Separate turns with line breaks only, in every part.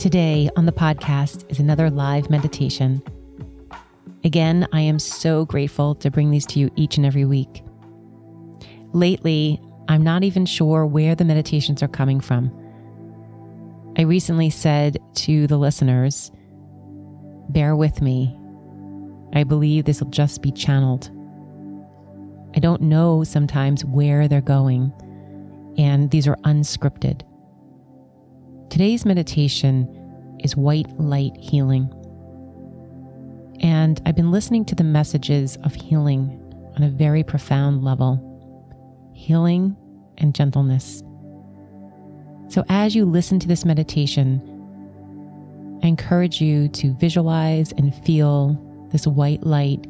Today on the podcast is another live meditation. Again, I am so grateful to bring these to you each and every week. Lately, I'm not even sure where the meditations are coming from. I recently said to the listeners, bear with me. I believe this will just be channeled. I don't know sometimes where they're going, and these are unscripted. Today's meditation is white light healing. And I've been listening to the messages of healing on a very profound level healing and gentleness. So, as you listen to this meditation, I encourage you to visualize and feel this white light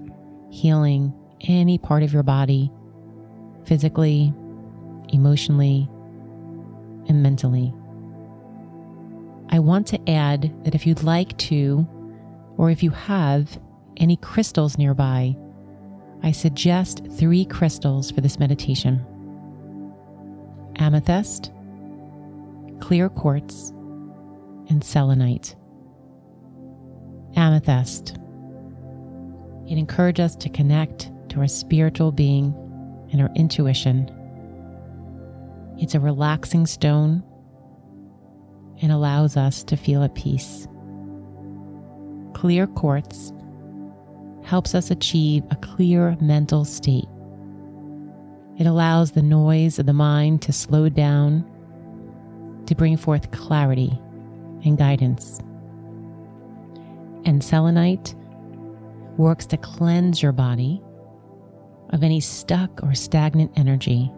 healing any part of your body, physically, emotionally, and mentally. I want to add that if you'd like to, or if you have any crystals nearby, I suggest three crystals for this meditation amethyst, clear quartz, and selenite. Amethyst. It encourages us to connect to our spiritual being and our intuition. It's a relaxing stone and allows us to feel at peace. Clear quartz helps us achieve a clear mental state. It allows the noise of the mind to slow down to bring forth clarity and guidance. And selenite works to cleanse your body of any stuck or stagnant energy.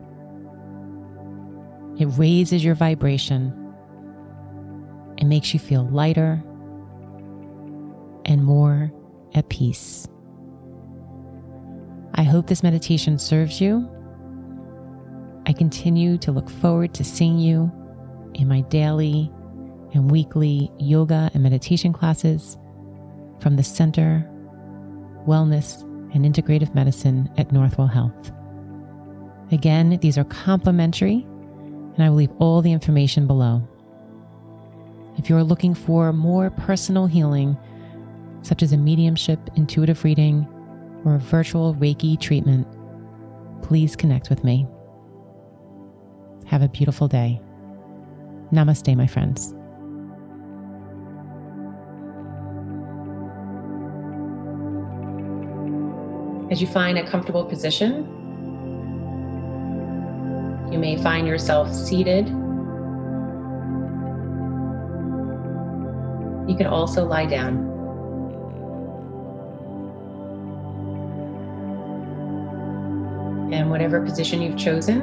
It raises your vibration and makes you feel lighter and more at peace. I hope this meditation serves you. I continue to look forward to seeing you in my daily and weekly yoga and meditation classes from the Center, Wellness, and Integrative Medicine at Northwell Health. Again, these are complimentary, and I will leave all the information below. If you are looking for more personal healing, such as a mediumship intuitive reading or a virtual Reiki treatment, please connect with me. Have a beautiful day. Namaste, my friends. As you find a comfortable position, you may find yourself seated You can also lie down. And whatever position you've chosen,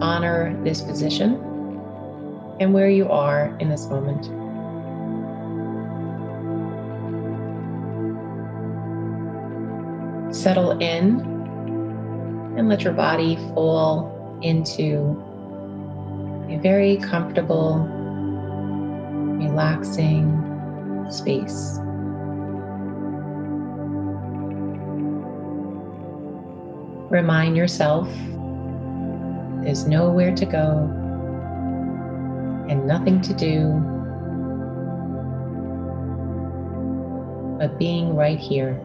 honor this position and where you are in this moment. Settle in and let your body fall into a very comfortable, relaxing space. Remind yourself there's nowhere to go and nothing to do but being right here.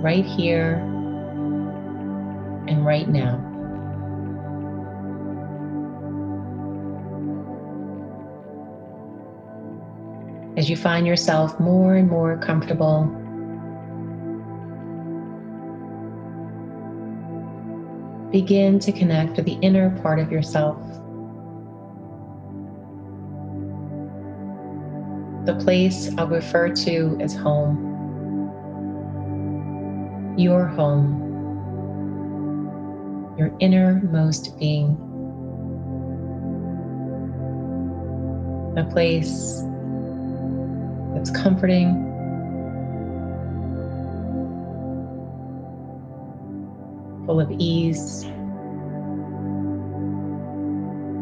Right here and right now. As you find yourself more and more comfortable. Begin to connect with the inner part of yourself. The place I'll refer to as home. Your home. Your innermost being. a place that's comforting. Full of ease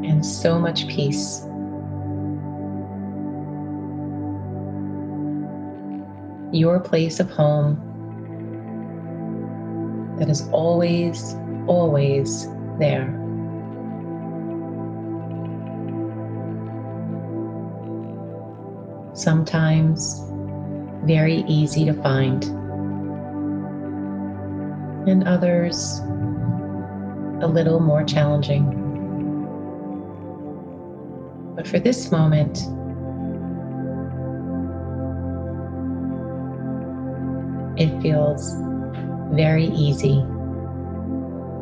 and so much peace. Your place of home that is always, always there. Sometimes very easy to find, and others a little more challenging. But for this moment, it feels very easy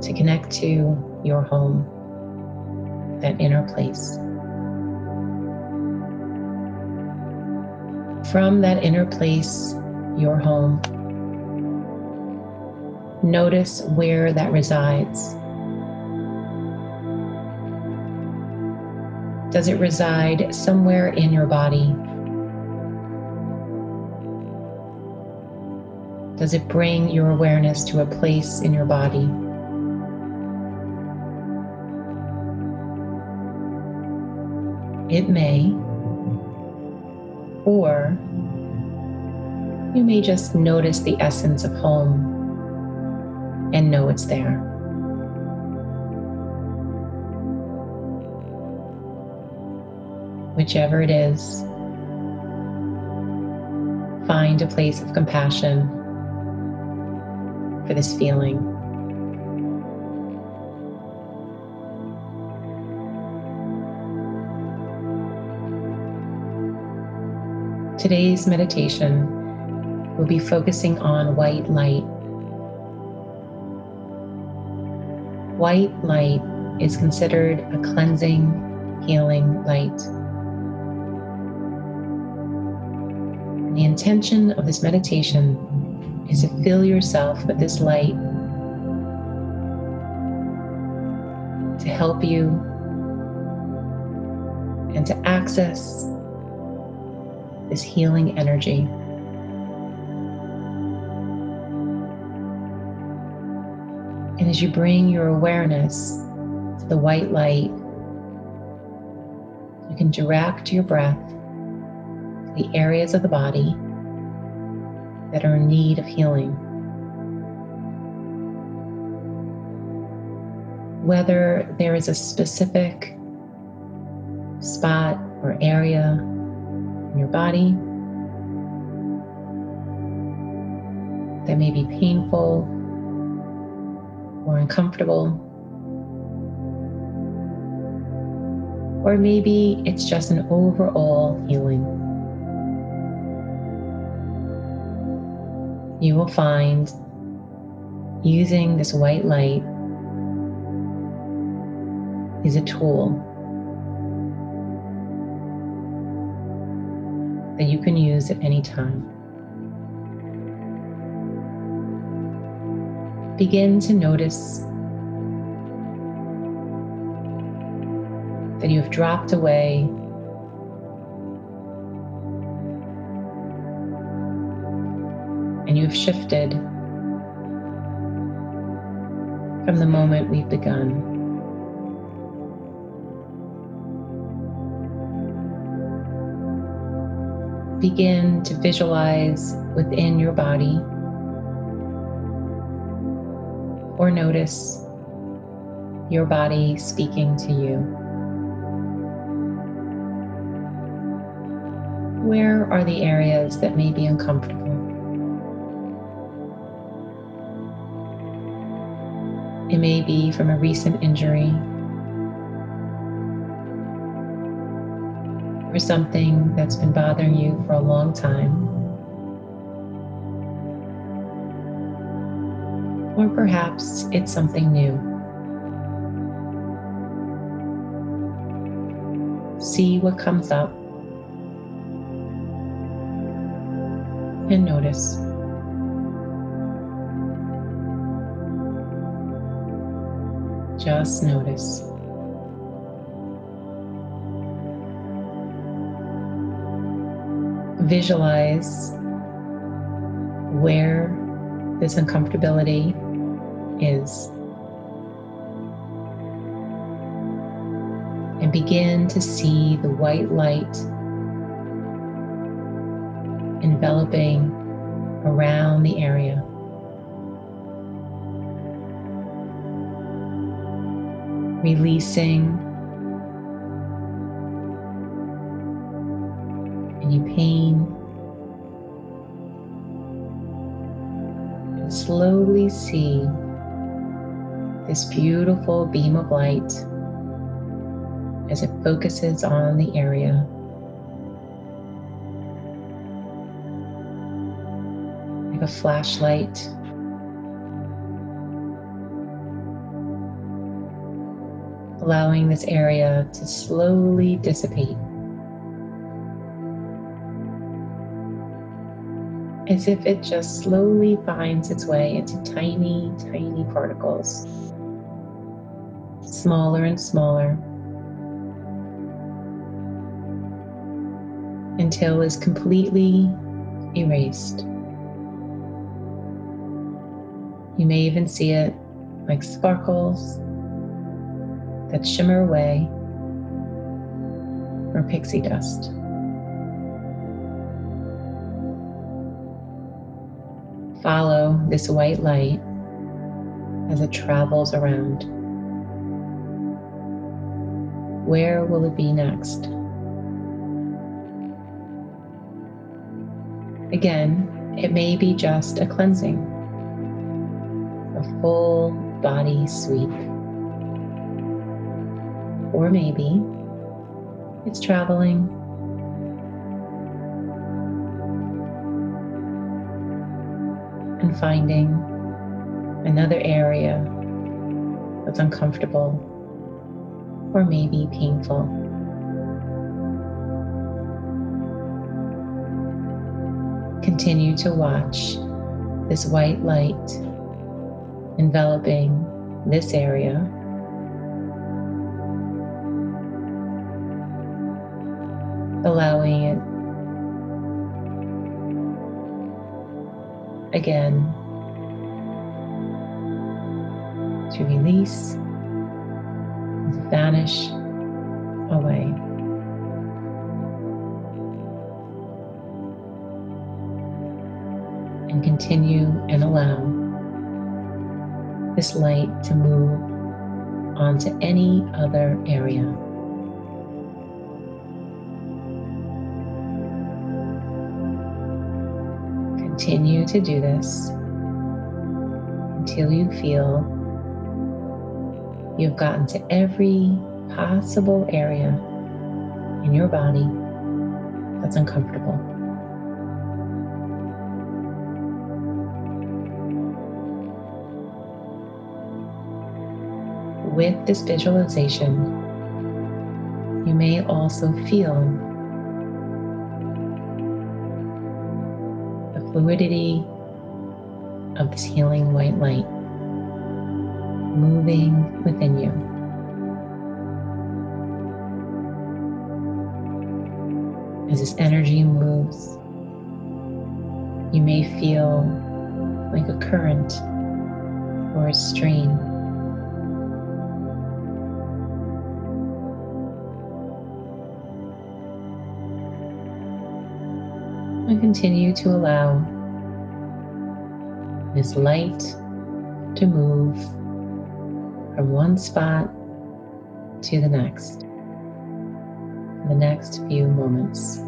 to connect to your home, that inner place. From that inner place, your home, notice where that resides. Does it reside somewhere in your body? Does it bring your awareness to a place in your body? It may, or you may just notice the essence of home and know it's there. Whichever it is, find a place of compassion for this feeling. Today's meditation will be focusing on white light. White light is considered a cleansing, healing light. the intention of this meditation is to fill yourself with this light to help you and to access this healing energy. And as you bring your awareness to the white light, you can direct your breath to the areas of the body that are in need of healing. Whether there is a specific spot or area your body that may be painful or uncomfortable. Or maybe it's just an overall healing. you will find using this white light is a tool that you can use at any time. Begin to notice that you have dropped away and you've shifted from the moment we've begun. Begin to visualize within your body or notice your body speaking to you. Where are the areas that may be uncomfortable? It may be from a recent injury or something that's been bothering you for a long time. Or perhaps it's something new. See what comes up and notice. Just notice.
Visualize where this uncomfortability is. And begin to see the white light enveloping around the area. Releasing any pain. Slowly see this beautiful beam of light as it focuses on the area. Like a flashlight. Allowing this area to slowly dissipate. As if it just slowly finds its way into tiny, tiny particles, smaller and smaller. until it's completely erased. You may even see it like sparkles that shimmer away or pixie dust. Follow this white light as it travels around. Where will it be next? Again, it may be just a cleansing, a full body sweep. Or maybe it's traveling and finding another area that's uncomfortable or maybe painful. Continue to watch this white light enveloping this area. Again to release, to vanish away. and continue and allow this light to move onto any other area. Continue to do this until you feel you've gotten to every possible area in your body that's uncomfortable. with this visualization, you may also feel fluidity of this healing white light moving within you. As this energy moves, you may feel like a current or a stream continue to allow this light to move from one spot to the next, the next few moments.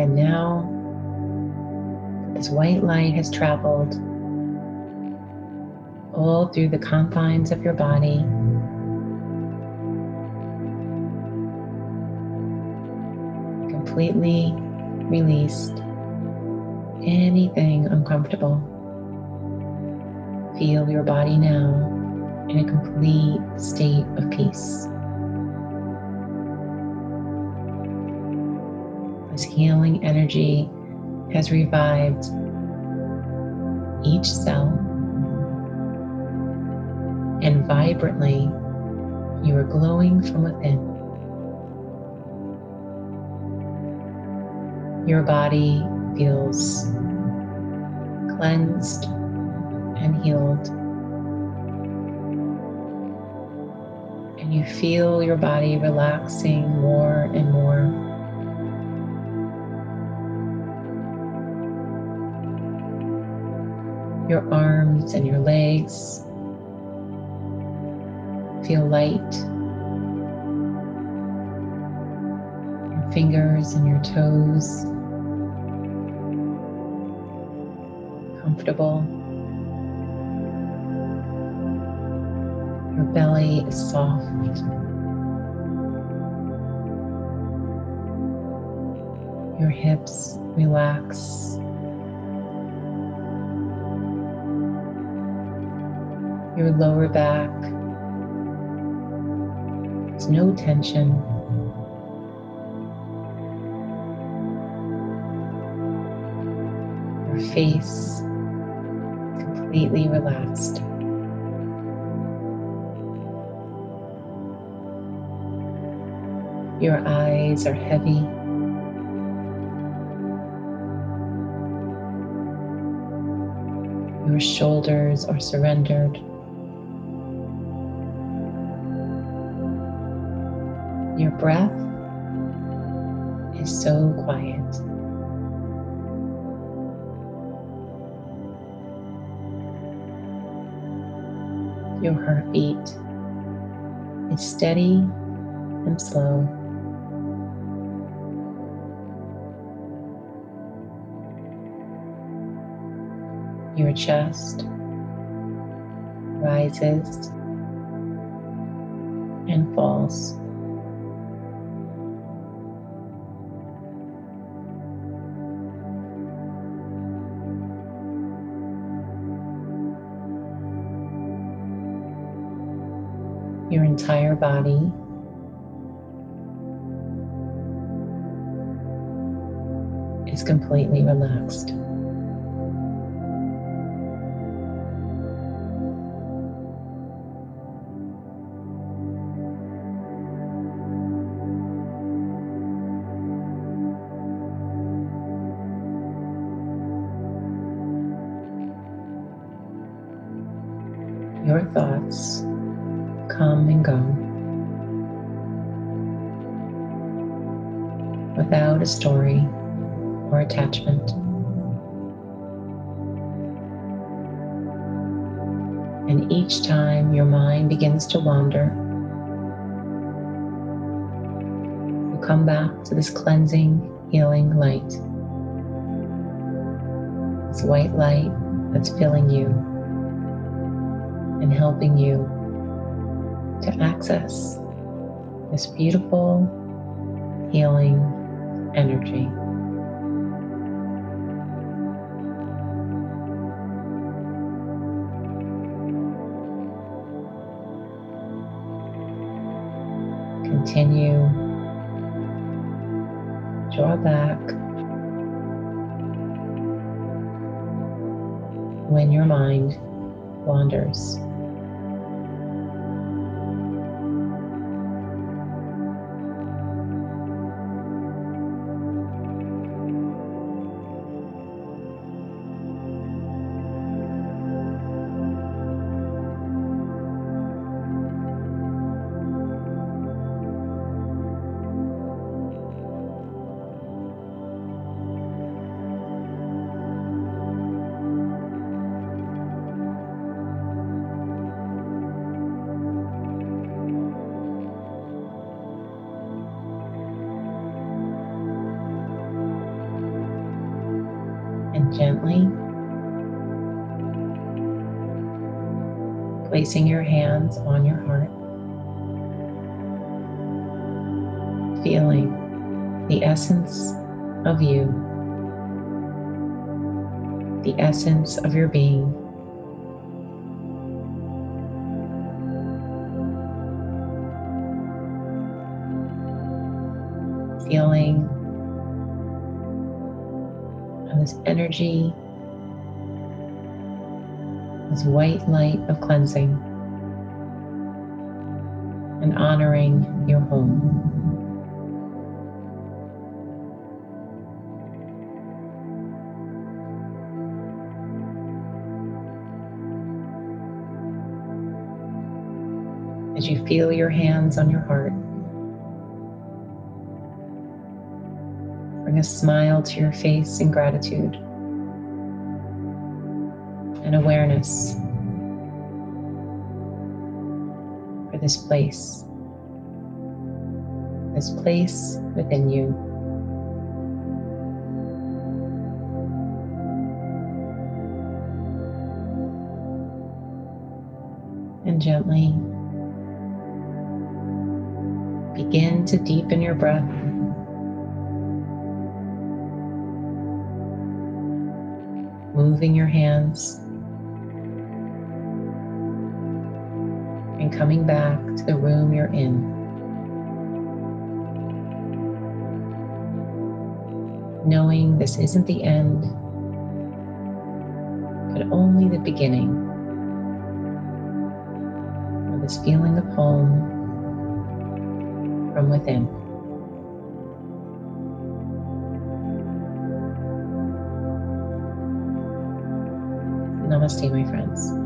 And now this white light has traveled all through the confines of your body. Completely released anything uncomfortable. Feel your body now in a complete state of peace. This healing energy has revived each cell, and vibrantly you are glowing from within. Your body feels cleansed and healed. And you feel your body relaxing more and more. Your arms and your legs feel light. Your fingers and your toes comfortable. Your belly is soft. Your hips relax. Your lower back. There's no tension. Your face completely relaxed. Your eyes are heavy. Your shoulders are surrendered. Your breath is so quiet. Your heartbeat is steady and slow. Your chest rises and falls. Your entire body is completely relaxed. And each time your mind begins to wander, you come back to this cleansing, healing light. This white light that's filling you and helping you to access this beautiful healing energy. Continue, draw back when your mind wanders. And gently placing your hands on your heart, feeling the essence of you, the essence of your being. Feeling this energy, this white light of cleansing, and honoring your home. As you feel your hands on your heart, a smile to your face in gratitude and awareness for this place, this place within you. And gently begin to deepen your breath. Moving your hands and coming back to the room you're in. Knowing this isn't the end, but only the beginning of this feeling of home from within. Namaste, my friends.